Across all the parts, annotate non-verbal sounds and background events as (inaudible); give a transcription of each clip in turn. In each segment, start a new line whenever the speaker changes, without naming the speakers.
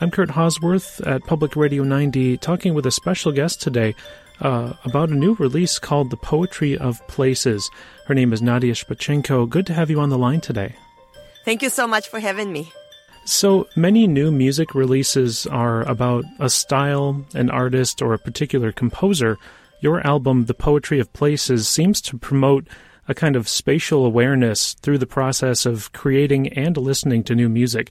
I'm Kurt Hosworth at Public Radio 90, talking with a special guest today uh, about a new release called The Poetry of Places. Her name is Nadia Shpachenko. Good to have you on the line today.
Thank you so much for having me.
So many new music releases are about a style, an artist, or a particular composer. Your album, The Poetry of Places, seems to promote a kind of spatial awareness through the process of creating and listening to new music.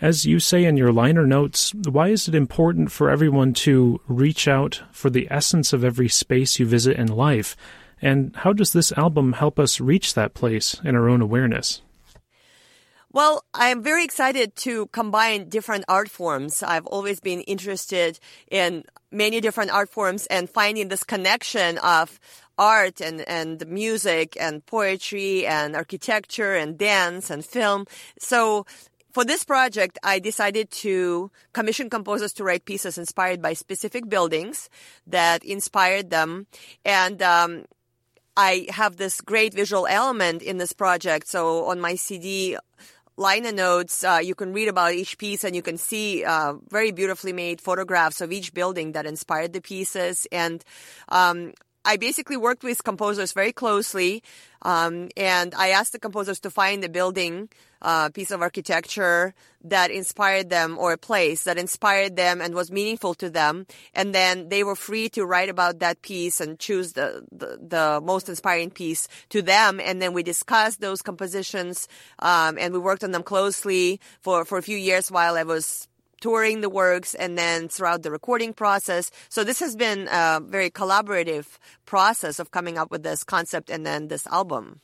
As you say in your liner notes, why is it important for everyone to reach out for the essence of every space you visit in life? And how does this album help us reach that place in our own awareness?
Well, I'm very excited to combine different art forms. I've always been interested in many different art forms and finding this connection of art and, and music and poetry and architecture and dance and film. So for this project, I decided to commission composers to write pieces inspired by specific buildings that inspired them. And, um, I have this great visual element in this project. So on my CD, liner notes, uh, you can read about each piece and you can see uh, very beautifully made photographs of each building that inspired the pieces. And um, I basically worked with composers very closely, um, and I asked the composers to find a building, uh, piece of architecture that inspired them, or a place that inspired them and was meaningful to them, and then they were free to write about that piece and choose the the, the most inspiring piece to them, and then we discussed those compositions, um, and we worked on them closely for for a few years while I was touring the works and then throughout the recording process. So this has been a very collaborative process of coming up with this concept and then this album.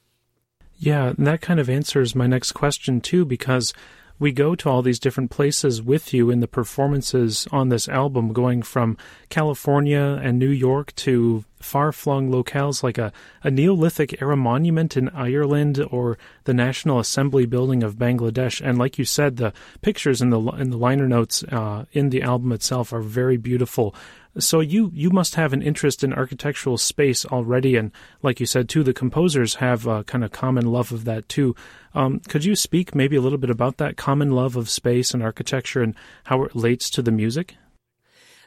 Yeah, that kind of answers my next question too, because we go to all these different places with you in the performances on this album, going from California and New York to far flung locales like a, a Neolithic era monument in Ireland or the National Assembly building of Bangladesh. And like you said, the pictures in the in the liner notes uh, in the album itself are very beautiful. So you you must have an interest in architectural space already, and like you said too, the composers have a kind of common love of that too. Um, could you speak maybe a little bit about that common love of space and architecture and how it relates to the music?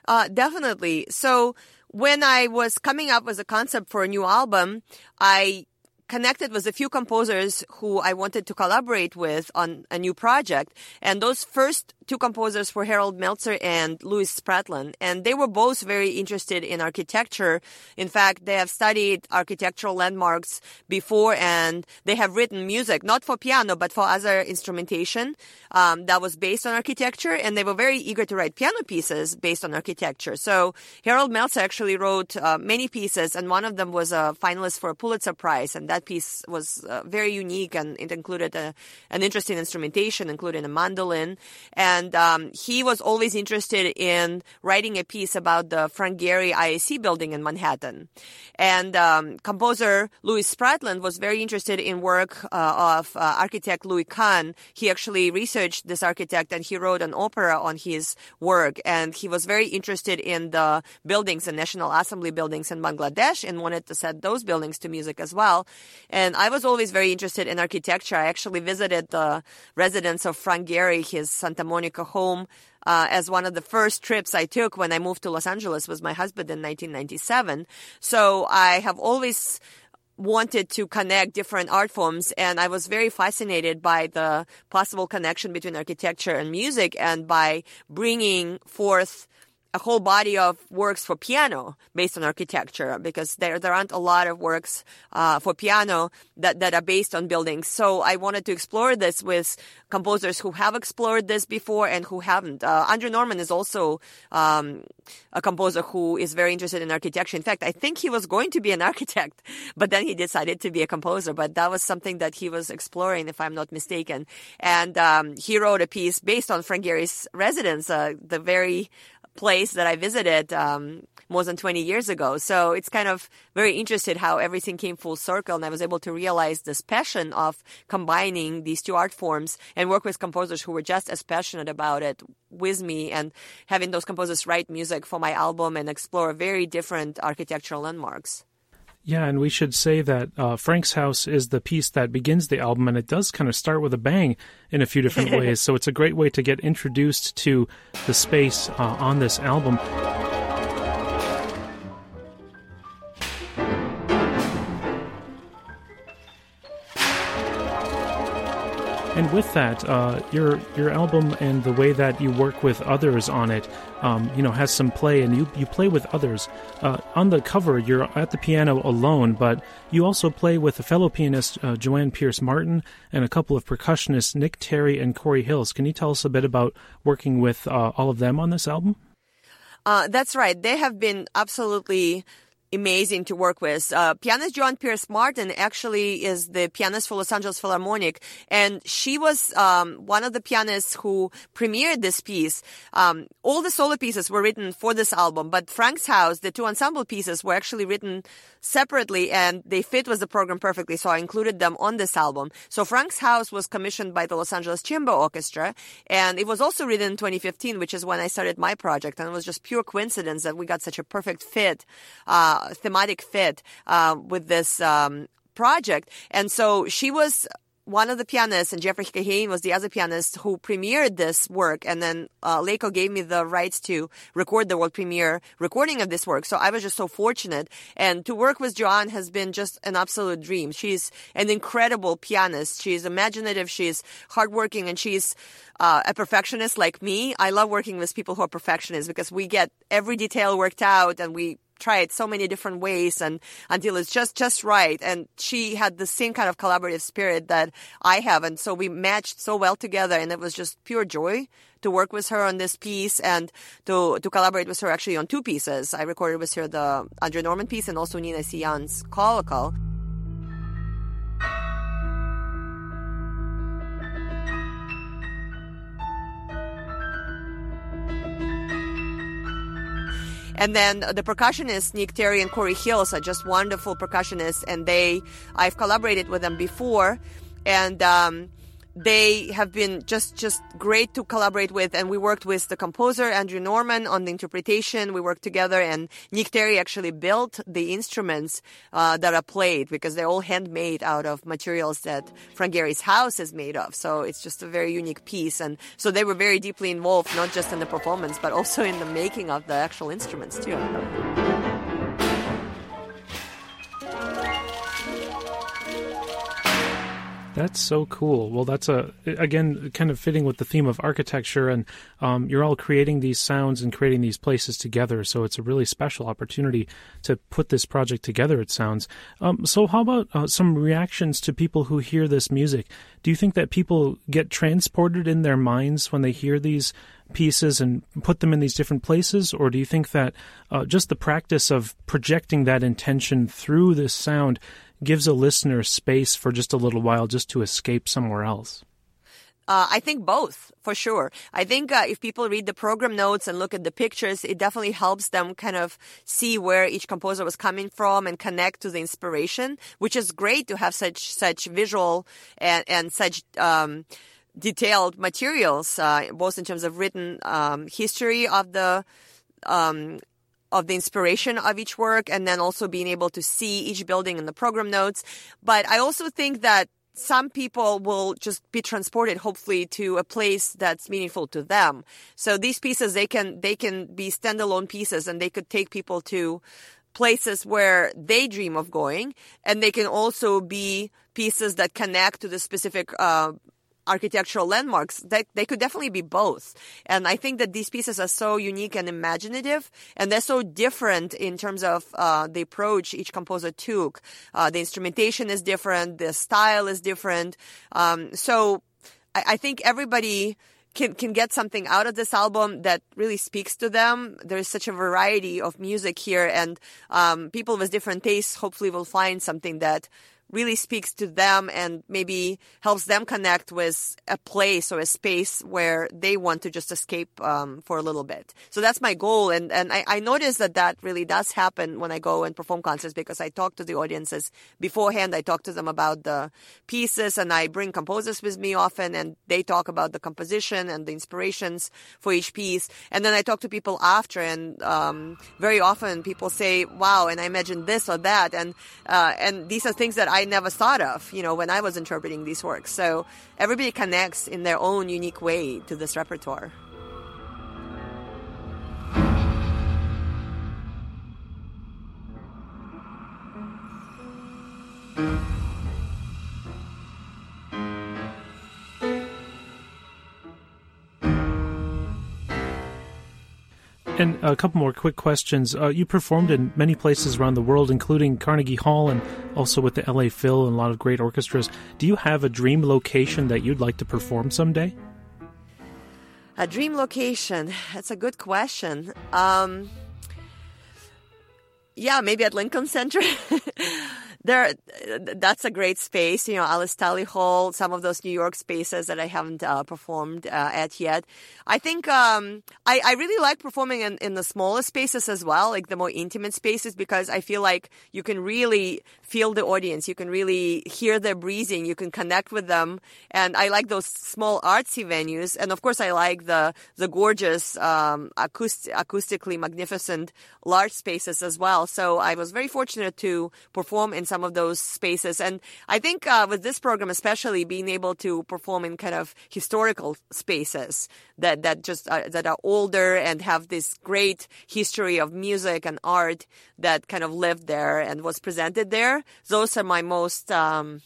Uh, definitely. So when I was coming up with a concept for a new album, I connected with a few composers who I wanted to collaborate with on a new project. And those first two composers were Harold Meltzer and Lewis Spratlan. And they were both very interested in architecture. In fact, they have studied architectural landmarks before and they have written music, not for piano, but for other instrumentation um, that was based on architecture. And they were very eager to write piano pieces based on architecture. So Harold Meltzer actually wrote uh, many pieces and one of them was a finalist for a Pulitzer Prize. And that that piece was uh, very unique and it included a, an interesting instrumentation, including a mandolin. And um, he was always interested in writing a piece about the Frank Gehry IAC building in Manhattan. And um, composer Lewis Spratlan was very interested in work uh, of uh, architect Louis Kahn. He actually researched this architect and he wrote an opera on his work. And he was very interested in the buildings, the National Assembly buildings in Bangladesh, and wanted to set those buildings to music as well. And I was always very interested in architecture. I actually visited the residence of Frank Gehry, his Santa Monica home, uh, as one of the first trips I took when I moved to Los Angeles with my husband in 1997. So I have always wanted to connect different art forms and I was very fascinated by the possible connection between architecture and music and by bringing forth a whole body of works for piano based on architecture because there there aren't a lot of works uh, for piano that, that are based on buildings. So I wanted to explore this with composers who have explored this before and who haven't. Uh, Andrew Norman is also um, a composer who is very interested in architecture. In fact, I think he was going to be an (laughs) architect, but then he decided to be a composer. But that was something that he was exploring, if I'm not mistaken. And um, he wrote a piece based on Frank Gehry's residence, uh, the very place that I visited um, more than 20 years ago. So it's kind of very interesting how everything came full circle and I was able to realize this passion of combining these two art forms and work with composers who were just as passionate about it with me and having those composers write music for my album and explore very different architectural landmarks.
Yeah, and we should say that uh, Frank's House is the piece that begins the album, and it does kind of start with a bang in a few different (laughs) ways. So it's a great way to get introduced to the space uh, on this album. And with that, uh, your your album and the way that you work with others on it, um, you know, has some play, and you you play with others. Uh, on the cover, you're at the piano alone, but you also play with a fellow pianist, uh, Joanne Pierce Martin, and a couple of percussionists, Nick Terry and Cory Hills. Can you tell us a bit about working with uh, all of them on this album?
Uh, that's right. They have been absolutely amazing to work with. Uh, pianist Joan Pierce Martin actually is the pianist for Los Angeles Philharmonic, and she was um, one of the pianists who premiered this piece. Um, all the solo pieces were written for this album, but Frank's House, the two ensemble pieces, were actually written separately, and they fit with the program perfectly. So I included them on this album. So Frank's House was commissioned by the Los Angeles Chamber Orchestra, and it was also written in 2015, which is when I started my project, and it was just pure coincidence that we got such a perfect fit. Uh, thematic fit uh, with this um, project. And so she was one of the pianists, and Jeffrey Kahane was the other pianist who premiered this work. And then uh, LACO gave me the rights to record the world premiere recording of this work. So I was just so fortunate. And to work with Joanne has been just an absolute dream. She's an incredible pianist. She's imaginative. She's hardworking, and she's uh, a perfectionist like me. I love working with people who are perfectionists because we get every detail worked out, and we try it so many different ways and until it's just just right. And she had the same kind of collaborative spirit that i have. And so we matched so well together. And it was just pure joy to work with her on this piece and to to collaborate with her actually on two pieces. I recorded with her the andrew norman piece and also Nina C. Young's Kolokol And then the percussionists, Nick Terry and Cory Hills, are just wonderful percussionists, and they, I've collaborated with them before, and um, they have been just just great to collaborate with. And we worked with the composer andrew norman on the interpretation. We worked together and nick terry actually built the instruments uh, that are played because they're all handmade out of materials that frank gehry's house is made of. So it's just a very unique piece. And so they were very deeply involved not just in the performance but also in the making of the actual instruments too
That's so cool. Well, that's a again kind of fitting with the theme of architecture, and um, you're all creating these sounds and creating these places together. So it's a really special opportunity to put this project together. It sounds. Um, so how about uh, some reactions to people who hear this music? Do you think that people get transported in their minds when they hear these pieces and put them in these different places, or do you think that uh, just the practice of projecting that intention through this sound gives a listener space for just a little while just to escape somewhere else?
Uh, I think both, for sure. I think uh, if people read the program notes and look at the pictures, it definitely helps them kind of see where each composer was coming from and connect to the inspiration, which is great to have such such visual and, and such um, detailed materials, uh, both in terms of written um, history of the um, of the inspiration of each work and then also being able to see each building in the program notes. But I also think that some people will just be transported hopefully to a place that's meaningful to them. So these pieces they can they can be standalone pieces and they could take people to places where they dream of going and they can also be pieces that connect to the specific uh, architectural landmarks, they, they could definitely be both. And I think that these pieces are so unique and imaginative, and they're so different in terms of uh, the approach each composer took. Uh, the instrumentation is different, the style is different. Um, so I, I think everybody can can get something out of this album that really speaks to them. There is such a variety of music here, and um, people with different tastes hopefully will find something that really speaks to them and maybe helps them connect with a place or a space where they want to just escape um, for a little bit. So that's my goal, and and I, I notice that that really does happen when I go and perform concerts because I talk to the audiences beforehand. I talk to them about the pieces, and I bring composers with me often, and they talk about the composition and the inspirations for each piece, and then I talk to people after, and um, very often people say, "Wow," and I imagine this or that, and uh, and these are things that I never thought of, you know, when I was interpreting these works. So everybody connects in their own unique way to this repertoire.
And a couple more quick questions. Uh, you performed in many places around the world, including Carnegie Hall and also with the LA Phil and a lot of great orchestras. Do you have a dream location that you'd like to perform someday?
A dream location? That's a good question. Um, yeah, maybe at Lincoln Center. (laughs) there that's a great space you know alice tully hall some of those new york spaces that i haven't uh, performed uh, at yet. I think um, I, I, really like performing in, in the smaller spaces as well like the more intimate spaces because i feel like you can really feel the audience. You can really hear their breathing. You can connect with them. And i like those small artsy venues. And of course i like the the gorgeous um, acoustic, acoustically magnificent large spaces as well. So i was very fortunate to perform in some some of those spaces. And I think uh, with this program, especially being able to perform in kind of historical spaces that that just uh, that are older and have this great history of music and art that kind of lived there and was presented there. Those are my most um,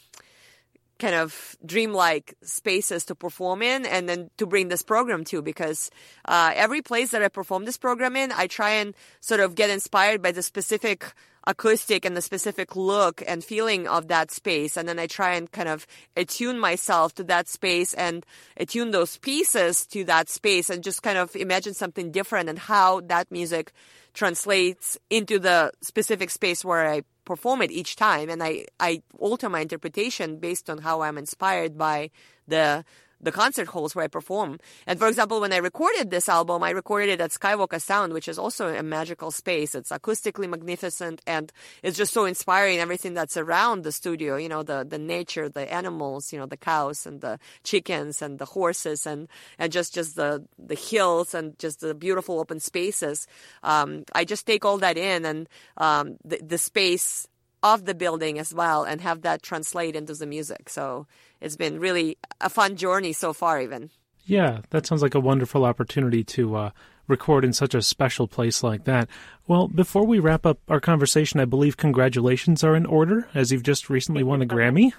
kind of dreamlike spaces to perform in and then to bring this program to because uh, every place that I perform this program in, I try and sort of get inspired by the specific acoustic and the specific look and feeling of that space. And then I try and kind of attune myself to that space and attune those pieces to that space and just kind of imagine something different and how that music translates into the specific space where I perform it each time. And I, I alter my interpretation based on how I'm inspired by the the concert halls where I perform. And for example, when I recorded this album, I recorded it at Skywalker Sound, which is also a magical space. It's acoustically magnificent and it's just so inspiring. Everything that's around the studio, you know, the, the nature, the animals, you know, the cows and the chickens and the horses and, and just, just the, the hills and just the beautiful open spaces. Um, I just take all that in and, um, the, the space of the building as well and have that translate into the music. So it's been really a fun journey so far, even.
Yeah, that sounds like a wonderful opportunity to uh, record in such a special place like that. Well, before we wrap up our conversation, I believe congratulations are in order as you've just recently won a Grammy.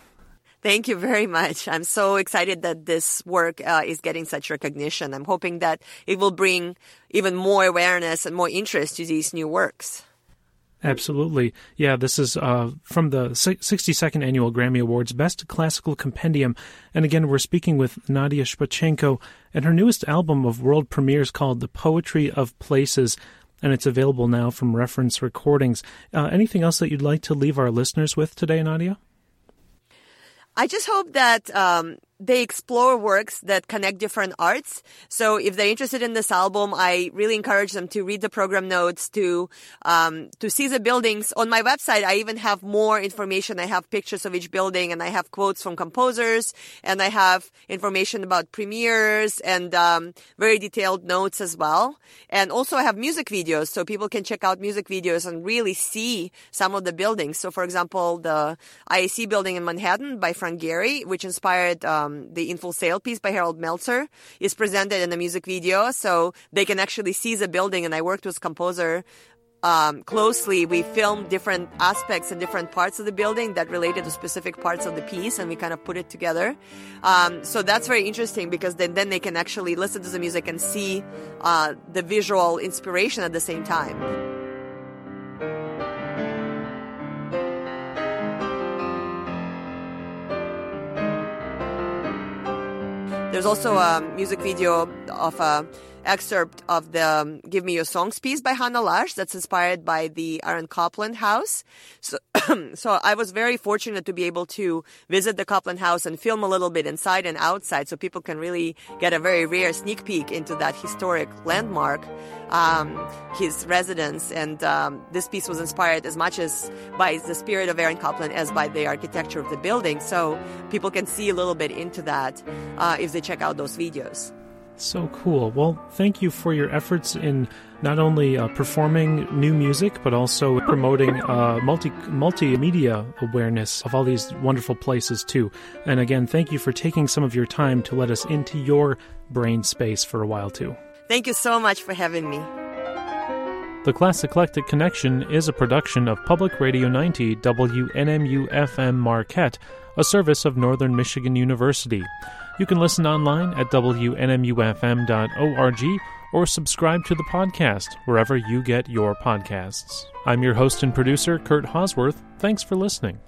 Thank you very much. I'm so excited that this work uh, is getting such recognition. I'm hoping that it will bring even more awareness and more interest to these new works.
Absolutely. Yeah, this is uh, from the 62nd Annual Grammy Awards Best Classical Compendium. And again, we're speaking with Nadia Shpachenko and her newest album of world premieres called The Poetry of Places. And it's available now from Reference Recordings. Uh, anything else that you'd like to leave our listeners with today, Nadia?
I just hope that um, they explore works that connect different arts. So if they're interested in this album, I really encourage them to read the program notes, to um, to see the buildings. On my website, I even have more information. I have pictures of each building, and I have quotes from composers, and I have information about premieres and um, very detailed notes as well. And also, I have music videos, so people can check out music videos and really see some of the buildings. So, for example, the IAC building in Manhattan by Frank Gehry, which inspired um, um, the In Full Sail piece by Harold Meltzer is presented in the music video, so they can actually see the building. And I worked with composer um, closely. We filmed different aspects and different parts of the building that related to specific parts of the piece, and we kind of put it together. Um, so that's very interesting because then then they can actually listen to the music and see uh, the visual inspiration at the same time. There's also a music video of a excerpt of the um, Give Me Your Songs piece by Hannah Lash that's inspired by the Aaron Copland house. So, (clears throat) so I was very fortunate to be able to visit the Copland house and film a little bit inside and outside so people can really get a very rare sneak peek into that historic landmark, um, his residence. And um, this piece was inspired as much as by the spirit of Aaron Copland as by the architecture of the building. So people can see a little bit into that uh, if they check out those videos.
So cool. Well, thank you for your efforts in not only uh, performing new music, but also promoting uh, multi multimedia awareness of all these wonderful places too. And again, thank you for taking some of your time to let us into your brain space for a while too.
Thank you so much for having me.
The Class Eclectic Connection is a production of Public Radio 90 WNMU FM Marquette, a service of Northern Michigan University. You can listen online at WNMUFM.org or subscribe to the podcast wherever you get your podcasts. I'm your host and producer, Kurt Hosworth. Thanks for listening.